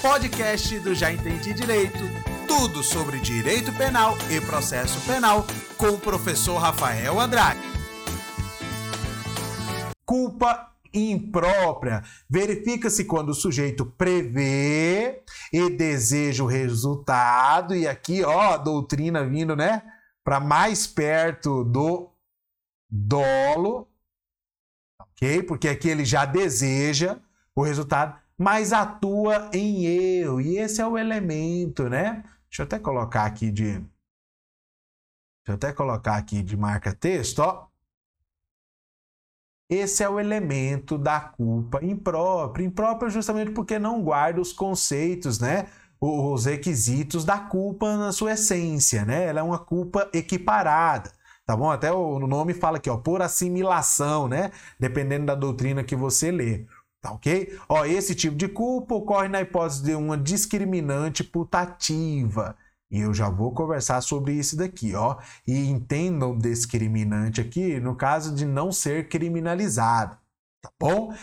podcast do Já Entendi Direito. Tudo sobre direito penal e processo penal com o professor Rafael Andrade. Culpa imprópria. Verifica-se quando o sujeito prevê e deseja o resultado. E aqui, ó, a doutrina vindo, né? Para mais perto do dolo, ok? Porque aqui ele já deseja o resultado mas atua em eu. E esse é o elemento, né? Deixa eu até colocar aqui de. Deixa eu até colocar aqui de marca texto, ó. Esse é o elemento da culpa imprópria. Imprópria justamente porque não guarda os conceitos, né? Os requisitos da culpa na sua essência, né? Ela é uma culpa equiparada tá bom? Até o nome fala aqui, ó, por assimilação, né? Dependendo da doutrina que você lê. Tá ok? Ó, esse tipo de culpa ocorre na hipótese de uma discriminante putativa. E eu já vou conversar sobre isso daqui, ó. E entendam discriminante aqui no caso de não ser criminalizado, tá bom?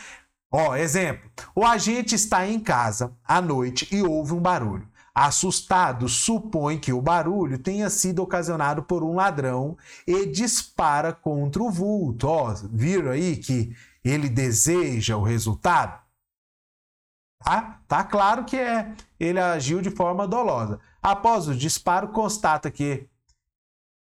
Ó, exemplo. O agente está em casa à noite e ouve um barulho. Assustado, supõe que o barulho tenha sido ocasionado por um ladrão e dispara contra o vulto. Ó, viram aí que ele deseja o resultado? Tá? Tá claro que é. Ele agiu de forma dolosa. Após o disparo, constata que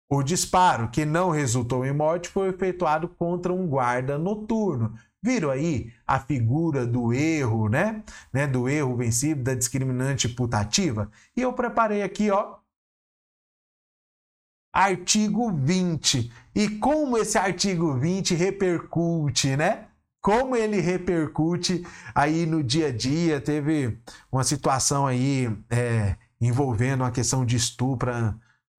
o disparo que não resultou em morte foi efetuado contra um guarda noturno. Viram aí a figura do erro, né? né? Do erro vencido, da discriminante putativa? E eu preparei aqui, ó, artigo 20. E como esse artigo 20 repercute, né? Como ele repercute aí no dia a dia. Teve uma situação aí é, envolvendo uma questão de estupro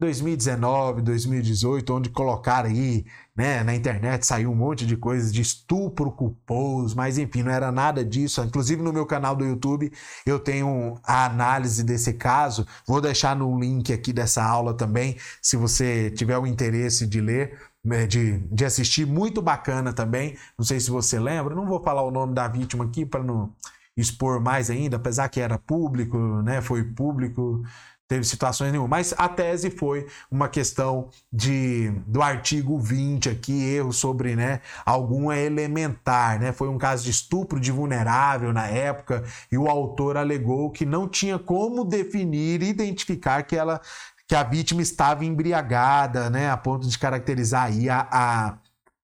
2019, 2018, onde colocaram aí, né, na internet saiu um monte de coisas de estupro culposo, mas enfim, não era nada disso. Inclusive no meu canal do YouTube eu tenho a análise desse caso. Vou deixar no link aqui dessa aula também, se você tiver o interesse de ler. De, de assistir, muito bacana também. Não sei se você lembra, não vou falar o nome da vítima aqui para não expor mais ainda, apesar que era público, né? Foi público, teve situações nenhuma. Mas a tese foi uma questão de do artigo 20 aqui, erro sobre, né, algum elementar, né? Foi um caso de estupro de vulnerável na época e o autor alegou que não tinha como definir, identificar que ela que a vítima estava embriagada, né, a ponto de caracterizar aí a, a,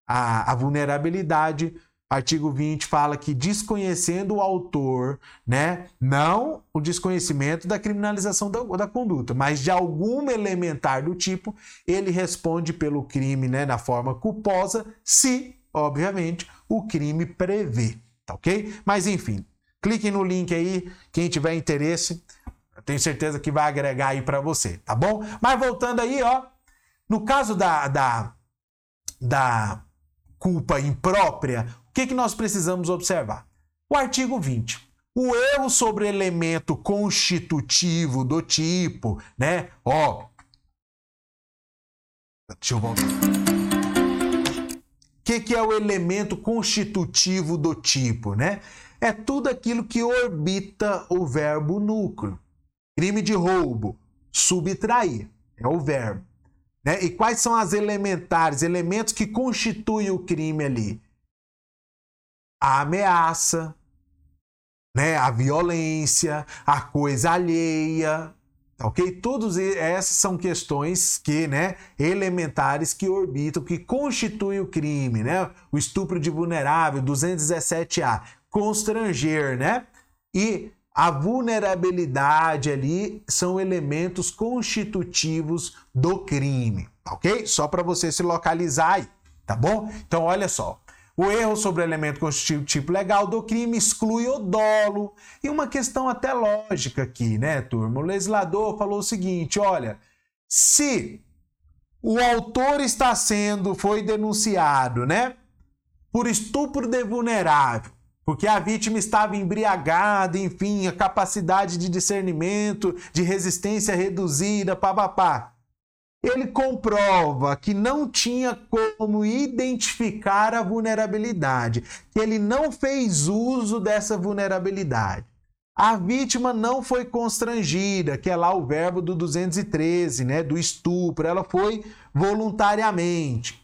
a, a vulnerabilidade. Artigo 20 fala que desconhecendo o autor, né, não o desconhecimento da criminalização da, da conduta, mas de algum elementar do tipo, ele responde pelo crime, né, na forma culposa, se, obviamente, o crime prevê, tá ok? Mas enfim, clique no link aí, quem tiver interesse, tenho certeza que vai agregar aí para você, tá bom? Mas voltando aí, ó, no caso da, da, da culpa imprópria, o que, que nós precisamos observar? O artigo 20. O erro sobre elemento constitutivo do tipo, né? Ó. Deixa eu voltar. O que, que é o elemento constitutivo do tipo, né? É tudo aquilo que orbita o verbo núcleo. Crime de roubo, subtrair, é o verbo. Né? E quais são as elementares, elementos que constituem o crime ali? A ameaça, né? a violência, a coisa alheia, ok? Todas essas são questões que, né, elementares que orbitam, que constituem o crime, né? O estupro de vulnerável, 217A, constranger, né? E a vulnerabilidade ali são elementos constitutivos do crime, ok? Só para você se localizar aí, tá bom? Então, olha só. O erro sobre o elemento constitutivo tipo legal do crime exclui o dolo. E uma questão até lógica aqui, né, turma? O legislador falou o seguinte: olha, se o autor está sendo, foi denunciado, né, por estupro de vulnerável, porque a vítima estava embriagada, enfim, a capacidade de discernimento, de resistência reduzida, papapá. Ele comprova que não tinha como identificar a vulnerabilidade, que ele não fez uso dessa vulnerabilidade. A vítima não foi constrangida, que é lá o verbo do 213, né, do estupro, ela foi voluntariamente.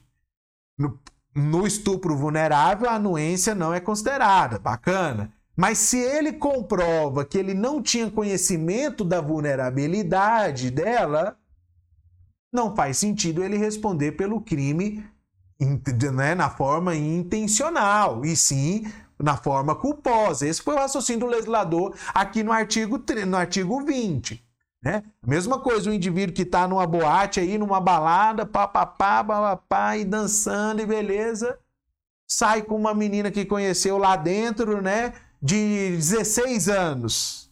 No, estupro vulnerável, a anuência não é considerada, bacana. Mas se ele comprova que ele não tinha conhecimento da vulnerabilidade dela, não faz sentido ele responder pelo crime né, na forma intencional, e sim na forma culposa. Esse foi o raciocínio do legislador aqui no artigo, no artigo 20. Né? Mesma coisa, o indivíduo que está numa boate aí, numa balada, papapá, papapá, e dançando e beleza, sai com uma menina que conheceu lá dentro, né, de 16 anos.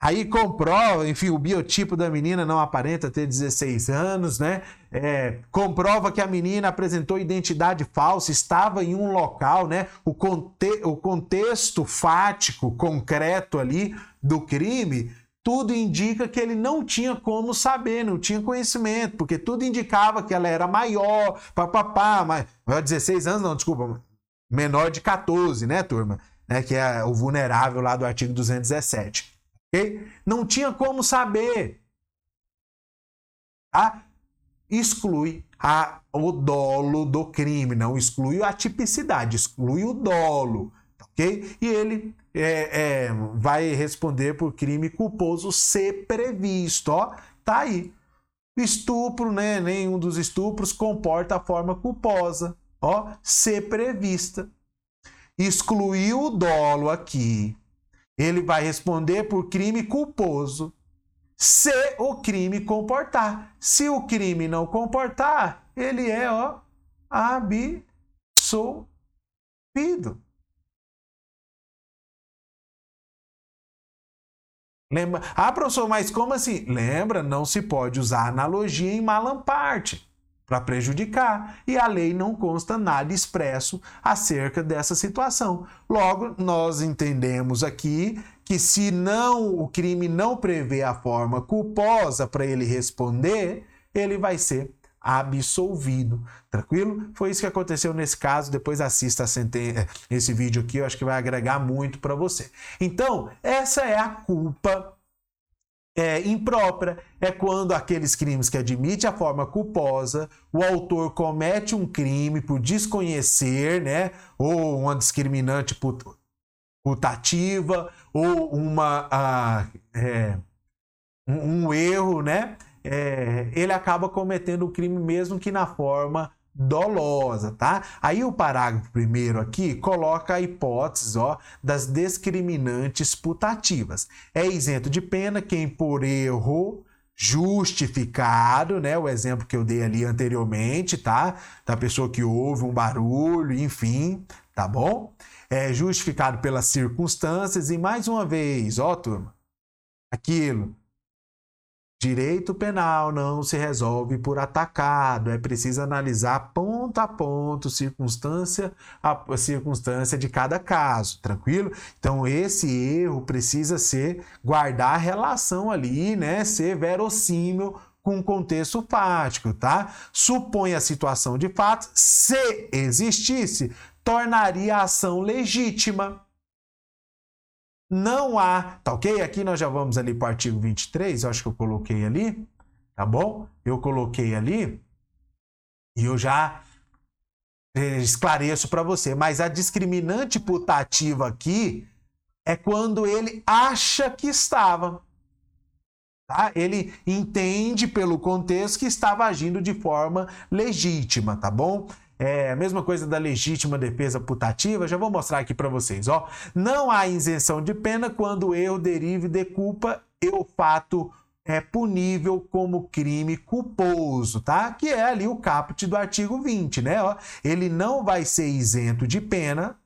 Aí comprova, enfim, o biotipo da menina não aparenta ter 16 anos, né? É, comprova que a menina apresentou identidade falsa, estava em um local, né? O, conte o contexto fático, concreto ali do crime tudo indica que ele não tinha como saber, não tinha conhecimento, porque tudo indicava que ela era maior, papapá, mas 16 anos, não, desculpa, menor de 14, né, turma? Né, que é o vulnerável lá do artigo 217. Okay? Não tinha como saber. Tá? Exclui a, o dolo do crime, não exclui a tipicidade, exclui o dolo. Ok? E ele é, é, vai responder por crime culposo se previsto. Ó, tá aí. Estupro, né? Nenhum dos estupros comporta a forma culposa. Ó, se prevista. Excluiu o dolo aqui. Ele vai responder por crime culposo se o crime comportar. Se o crime não comportar, ele é, ó, absolvido. Lembra? Ah, professor, mas como assim? Lembra, não se pode usar analogia em malamparte para prejudicar, e a lei não consta nada expresso acerca dessa situação. Logo, nós entendemos aqui que se não o crime não prevê a forma culposa para ele responder, ele vai ser absolvido. Tranquilo? Foi isso que aconteceu nesse caso. Depois assista eh, esse vídeo aqui, eu acho que vai agregar muito para você. Então, essa é a culpa é, imprópria. É quando aqueles crimes que admite a forma culposa, o autor comete um crime por desconhecer, né? Ou uma discriminante putativa, ou uma. Uh, é, um, um erro, né? É, ele acaba cometendo o crime mesmo que na forma dolosa, tá? Aí o parágrafo primeiro aqui coloca a hipótese, ó, das discriminantes putativas. É isento de pena quem por erro justificado, né? O exemplo que eu dei ali anteriormente, tá? Da pessoa que ouve um barulho, enfim, tá bom? É justificado pelas circunstâncias e mais uma vez, ó, turma, aquilo Direito penal não se resolve por atacado, é preciso analisar ponto a ponto, circunstância a circunstância de cada caso, tranquilo? Então esse erro precisa ser guardar a relação ali, né, ser verossímil com o contexto fático, tá? Supõe a situação de fato, se existisse, tornaria a ação legítima não há, tá ok? Aqui nós já vamos ali para o artigo 23, eu acho que eu coloquei ali, tá bom? Eu coloquei ali e eu já é, esclareço para você. Mas a discriminante putativa aqui é quando ele acha que estava. Tá? Ele entende pelo contexto que estava agindo de forma legítima, tá bom? É a mesma coisa da legítima defesa putativa, já vou mostrar aqui para vocês. Ó. Não há isenção de pena quando o erro derive de culpa e o fato é punível como crime culposo, tá? Que é ali o caput do artigo 20, né? Ó, ele não vai ser isento de pena,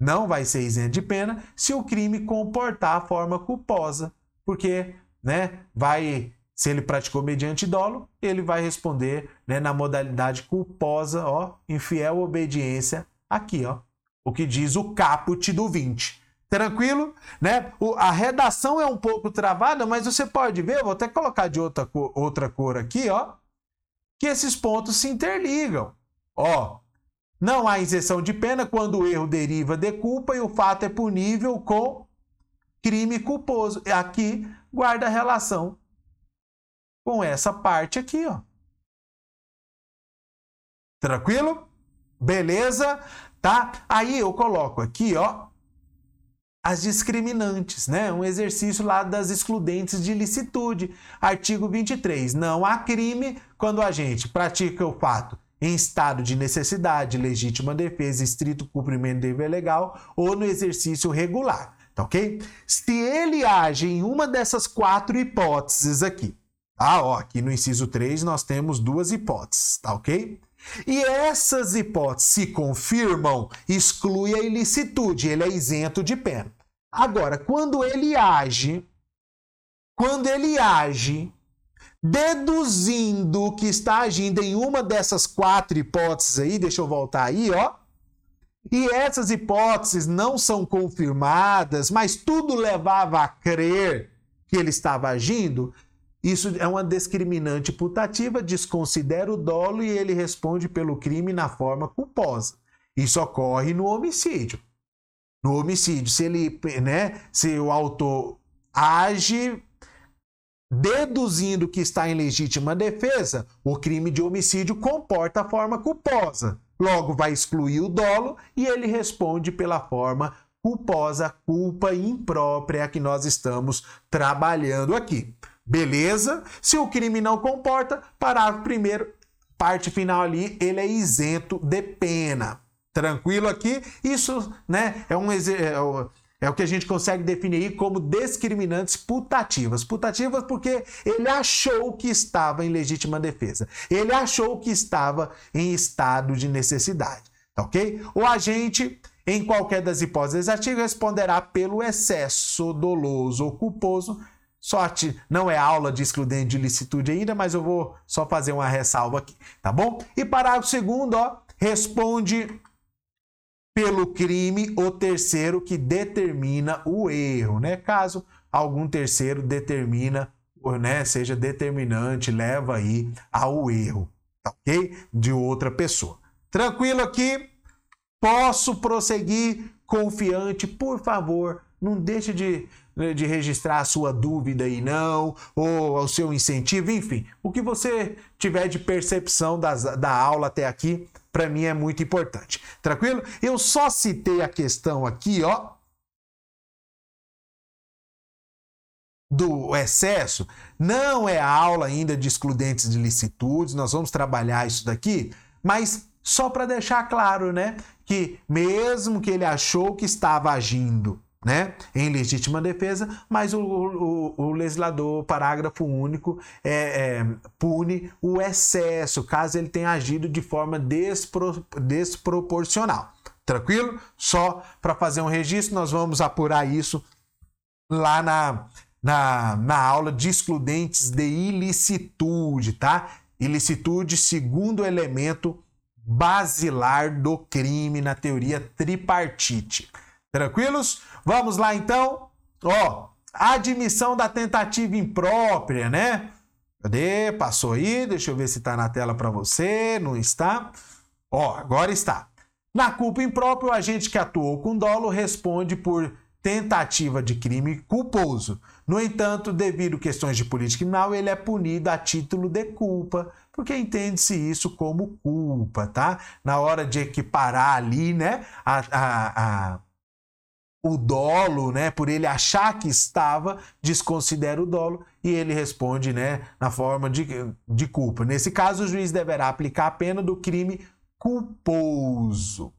não vai ser isento de pena se o crime comportar a forma culposa, porque, né, vai se ele praticou mediante dolo, ele vai responder né, na modalidade culposa, ó, infiel obediência, aqui, ó, o que diz o caput do 20. Tranquilo? Né? O, a redação é um pouco travada, mas você pode ver, vou até colocar de outra cor, outra cor aqui, ó, que esses pontos se interligam. Ó, não há isenção de pena quando o erro deriva de culpa e o fato é punível com crime culposo. Aqui guarda relação com essa parte aqui, ó. Tranquilo? Beleza? Tá? Aí eu coloco aqui, ó, as discriminantes, né? Um exercício lá das excludentes de licitude. Artigo 23. Não há crime quando a gente pratica o fato em estado de necessidade, legítima defesa, estrito cumprimento do dever legal ou no exercício regular, tá ok? Se ele age em uma dessas quatro hipóteses aqui, tá? Ó, aqui no inciso 3 nós temos duas hipóteses, tá ok? E essas hipóteses se confirmam, exclui a ilicitude, ele é isento de pena. Agora, quando ele age, quando ele age deduzindo que está agindo em uma dessas quatro hipóteses aí, deixa eu voltar aí, ó. E essas hipóteses não são confirmadas, mas tudo levava a crer que ele estava agindo. Isso é uma discriminante putativa, desconsidera o dolo e ele responde pelo crime na forma culposa. Isso ocorre no homicídio. No homicídio, se ele, né, se o autor age deduzindo que está em legítima defesa, o crime de homicídio comporta a forma culposa. Logo, vai excluir o dolo e ele responde pela forma culposa, culpa imprópria que nós estamos trabalhando aqui. Beleza? Se o crime não comporta, parágrafo primeiro, parte final ali, ele é isento de pena. Tranquilo aqui? Isso, né, é um é, é o que a gente consegue definir como discriminantes putativas. Putativas porque ele achou que estava em legítima defesa. Ele achou que estava em estado de necessidade. Ok? O agente, em qualquer das hipóteses artigo, responderá pelo excesso doloso ou culposo. Sorte, não é aula de excludente de licitude ainda, mas eu vou só fazer uma ressalva aqui, tá bom? E parágrafo segundo, ó, responde pelo crime o terceiro que determina o erro, né? Caso algum terceiro determina, né, seja determinante, leva aí ao erro, tá ok? De outra pessoa. Tranquilo aqui? Posso prosseguir confiante, por favor, não deixe de, de registrar a sua dúvida aí não, ou o seu incentivo, enfim, o que você tiver de percepção das, da aula até aqui, para mim é muito importante. Tranquilo? Eu só citei a questão aqui, ó, do excesso. Não é a aula ainda de excludentes de licitudes, nós vamos trabalhar isso daqui, mas só para deixar claro, né, que mesmo que ele achou que estava agindo né, em legítima defesa, mas o, o, o legislador, parágrafo único, é, é, pune o excesso, caso ele tenha agido de forma despro, desproporcional. Tranquilo? Só para fazer um registro, nós vamos apurar isso lá na, na, na aula de excludentes de ilicitude, tá? Ilicitude, segundo elemento basilar do crime na teoria tripartite. Tranquilos? Vamos lá então. Ó, admissão da tentativa imprópria, né? Cadê? Passou aí, deixa eu ver se está na tela para você. Não está? Ó, agora está. Na culpa imprópria, o agente que atuou com dolo responde por tentativa de crime culposo. No entanto, devido a questões de política criminal, ele é punido a título de culpa, porque entende-se isso como culpa, tá? Na hora de equiparar ali, né, a, a, a o dolo, né, por ele achar que estava, desconsidera o dolo e ele responde, né, na forma de, de culpa. Nesse caso, o juiz deverá aplicar a pena do crime culposo,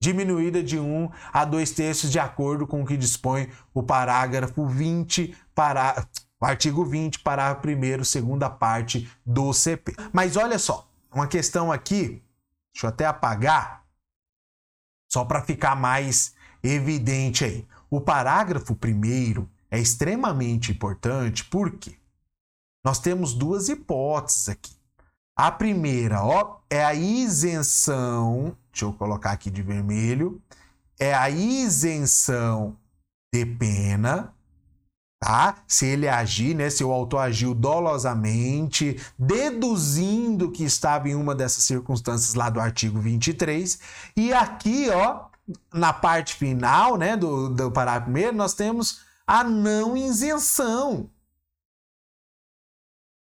diminuída de 1 um a 2 terços, de acordo com o que dispõe o parágrafo 20, para, artigo 20, parágrafo 1, segunda parte do CP. Mas olha só, uma questão aqui, deixa eu até apagar, só para ficar mais evidente aí. O parágrafo primeiro é extremamente importante porque nós temos duas hipóteses aqui. A primeira, ó, é a isenção, deixa eu colocar aqui de vermelho, é a isenção de pena, tá? Se ele agir, né, se o autor agiu dolosamente, deduzindo que estava em uma dessas circunstâncias lá do artigo 23, e aqui, ó, na parte final, né, do, do parágrafo primeiro, nós temos a não isenção.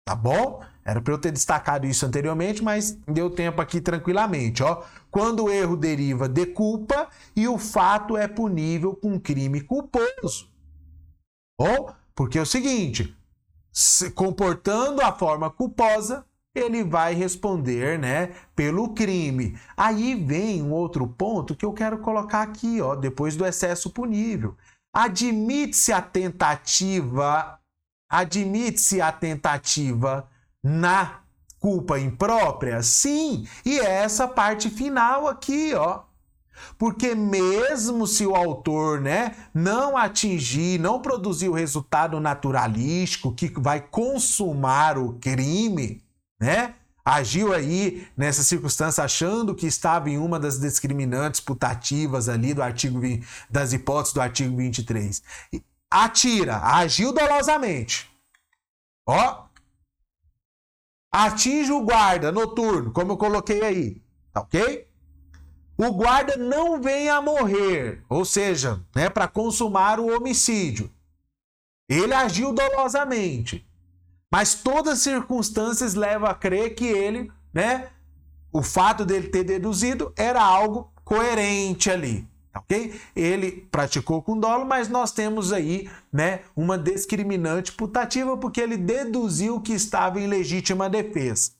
Tá bom? Era para eu ter destacado isso anteriormente, mas deu tempo aqui tranquilamente, ó. Quando o erro deriva de culpa e o fato é punível com crime culposo. Bom, porque é o seguinte, se comportando a forma culposa, ele vai responder, né, pelo crime. Aí vem um outro ponto que eu quero colocar aqui, ó, depois do excesso punível. Admite-se a tentativa, admite-se a tentativa na culpa imprópria? Sim, e é essa parte final aqui, ó. Porque mesmo se o autor, né, não atingir, não produzir o resultado naturalístico que vai consumar o crime, né? Agiu aí nessa circunstância achando que estava em uma das discriminantes putativas ali do artigo das hipóteses do artigo 23. Atira, agiu dolosamente. Ó, atinge o guarda noturno, como eu coloquei aí, tá ok? O guarda não vem a morrer, ou seja, né, para consumar o homicídio. Ele agiu dolosamente. Mas todas as circunstâncias levam a crer que ele, né, o fato dele ter deduzido era algo coerente ali, ok? Ele praticou com dolo, mas nós temos aí, né, uma discriminante putativa porque ele deduziu que estava em legítima defesa,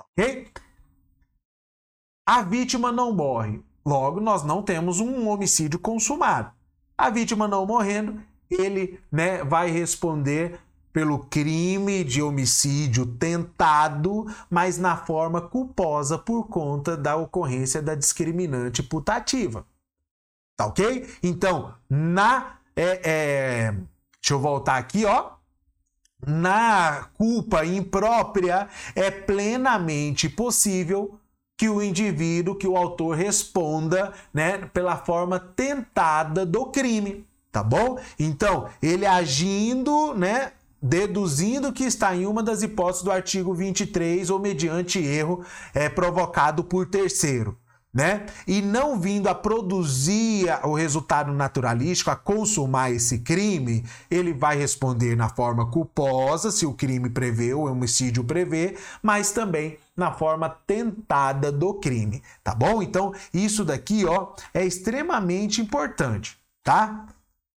ok? A vítima não morre, logo nós não temos um homicídio consumado. A vítima não morrendo, ele, né, vai responder pelo crime de homicídio tentado, mas na forma culposa por conta da ocorrência da discriminante putativa. Tá ok? Então, na. É, é, deixa eu voltar aqui, ó. Na culpa imprópria, é plenamente possível que o indivíduo, que o autor responda, né, pela forma tentada do crime, tá bom? Então, ele agindo, né, deduzindo que está em uma das hipóteses do artigo 23 ou mediante erro é, provocado por terceiro. Né? E não vindo a produzir o resultado naturalístico, a consumar esse crime, ele vai responder na forma culposa, se o crime prevê, o homicídio prevê, mas também na forma tentada do crime, tá bom? Então, isso daqui, ó, é extremamente importante, tá?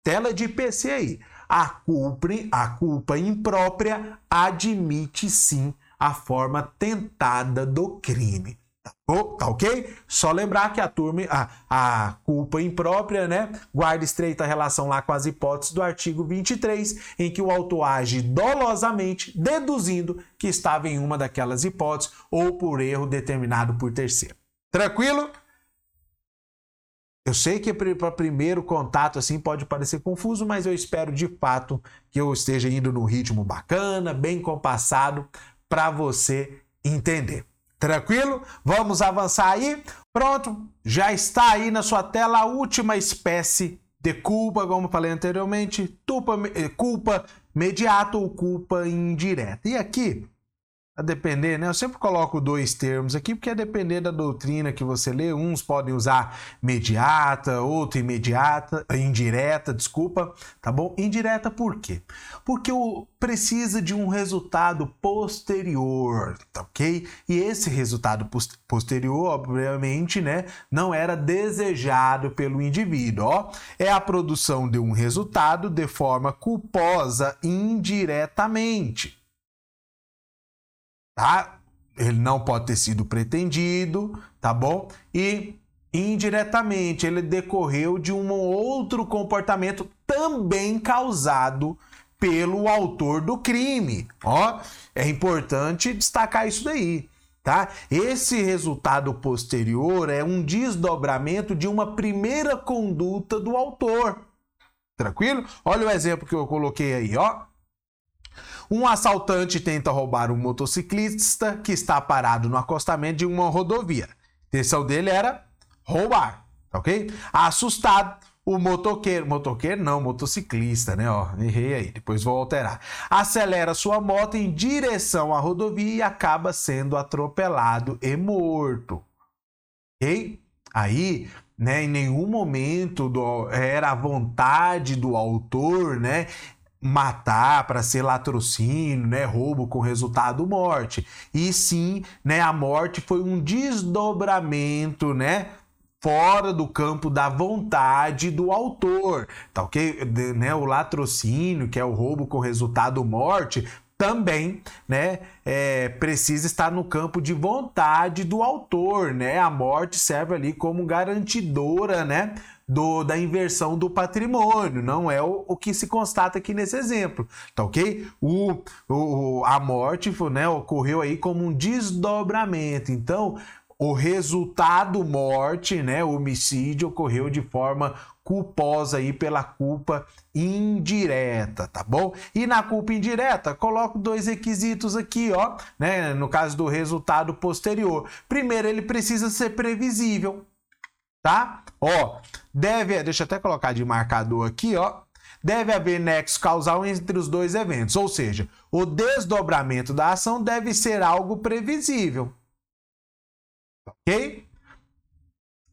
Tela de PC aí a culpa, a culpa imprópria admite sim a forma tentada do crime. Tá, tá ok? Só lembrar que a turma, a, a culpa imprópria, né, guarda estreita relação lá com as hipóteses do artigo 23, em que o autor age dolosamente, deduzindo que estava em uma daquelas hipóteses ou por erro determinado por terceiro. Tranquilo? Eu sei que para primeiro contato assim pode parecer confuso, mas eu espero de fato que eu esteja indo no ritmo bacana, bem compassado, para você entender. Tranquilo? Vamos avançar aí? Pronto, já está aí na sua tela a última espécie de culpa, como falei anteriormente, culpa, culpa mediata ou culpa indireta. E aqui a depender, né? Eu sempre coloco dois termos aqui, porque a depender da doutrina que você lê, uns podem usar mediata, outro imediata, indireta, desculpa, tá bom? Indireta por quê? Porque o, precisa de um resultado posterior, tá ok? E esse resultado posterior, obviamente, né, não era desejado pelo indivíduo, ó. É a produção de um resultado de forma culposa indiretamente tá? Ele não pode ter sido pretendido, tá bom? E indiretamente ele decorreu de um outro comportamento também causado pelo autor do crime. Ó, é importante destacar isso daí, tá? Esse resultado posterior é um desdobramento de uma primeira conduta do autor. Tranquilo? Olha o exemplo que eu coloquei aí, ó. Um assaltante tenta roubar um motociclista que está parado no acostamento de uma rodovia. A intenção dele era roubar, ok? Assustado, o motoqueiro, motoqueiro não, motociclista, né? Ó, errei aí, depois vou alterar. Acelera sua moto em direção à rodovia e acaba sendo atropelado e morto. Ok? Aí né, em nenhum momento do, era a vontade do autor, né, matar para ser latrocínio, né, roubo com resultado morte. E sim, né, a morte foi um desdobramento, né, fora do campo da vontade do autor, tá ok? Né, o latrocínio, que é o roubo com resultado morte, também, né, é, precisa estar no campo de vontade do autor, né? A morte serve ali como garantidora, né, do, da inversão do patrimônio, não é o, o que se constata aqui nesse exemplo, tá ok? O, o, a morte né, ocorreu aí como um desdobramento, então o resultado morte, né, homicídio ocorreu de forma culposa aí pela culpa indireta, tá bom? E na culpa indireta, coloco dois requisitos aqui, ó, né, no caso do resultado posterior. Primeiro, ele precisa ser previsível, tá? Ó, deve, deixa eu até colocar de marcador aqui, ó. Deve haver nexo causal entre os dois eventos, ou seja, o desdobramento da ação deve ser algo previsível. OK?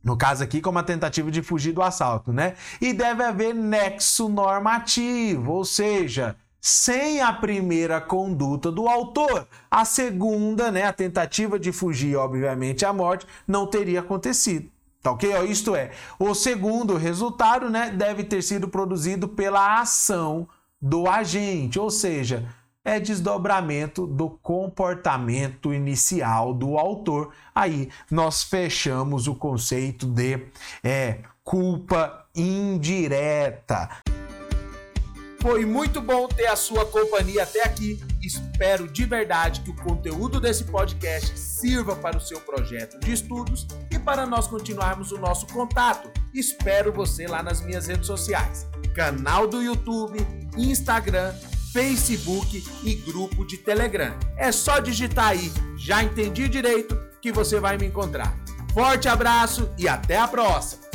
No caso aqui, como a tentativa de fugir do assalto, né? E deve haver nexo normativo, ou seja, sem a primeira conduta do autor, a segunda, né, a tentativa de fugir, obviamente, à morte, não teria acontecido. Tá ok? Isto é, o segundo resultado né, deve ter sido produzido pela ação do agente, ou seja, é desdobramento do comportamento inicial do autor. Aí nós fechamos o conceito de é, culpa indireta. Foi muito bom ter a sua companhia até aqui. Espero de verdade que o conteúdo desse podcast sirva para o seu projeto de estudos para nós continuarmos o nosso contato. Espero você lá nas minhas redes sociais: canal do YouTube, Instagram, Facebook e grupo de Telegram. É só digitar aí, já entendi direito, que você vai me encontrar. Forte abraço e até a próxima!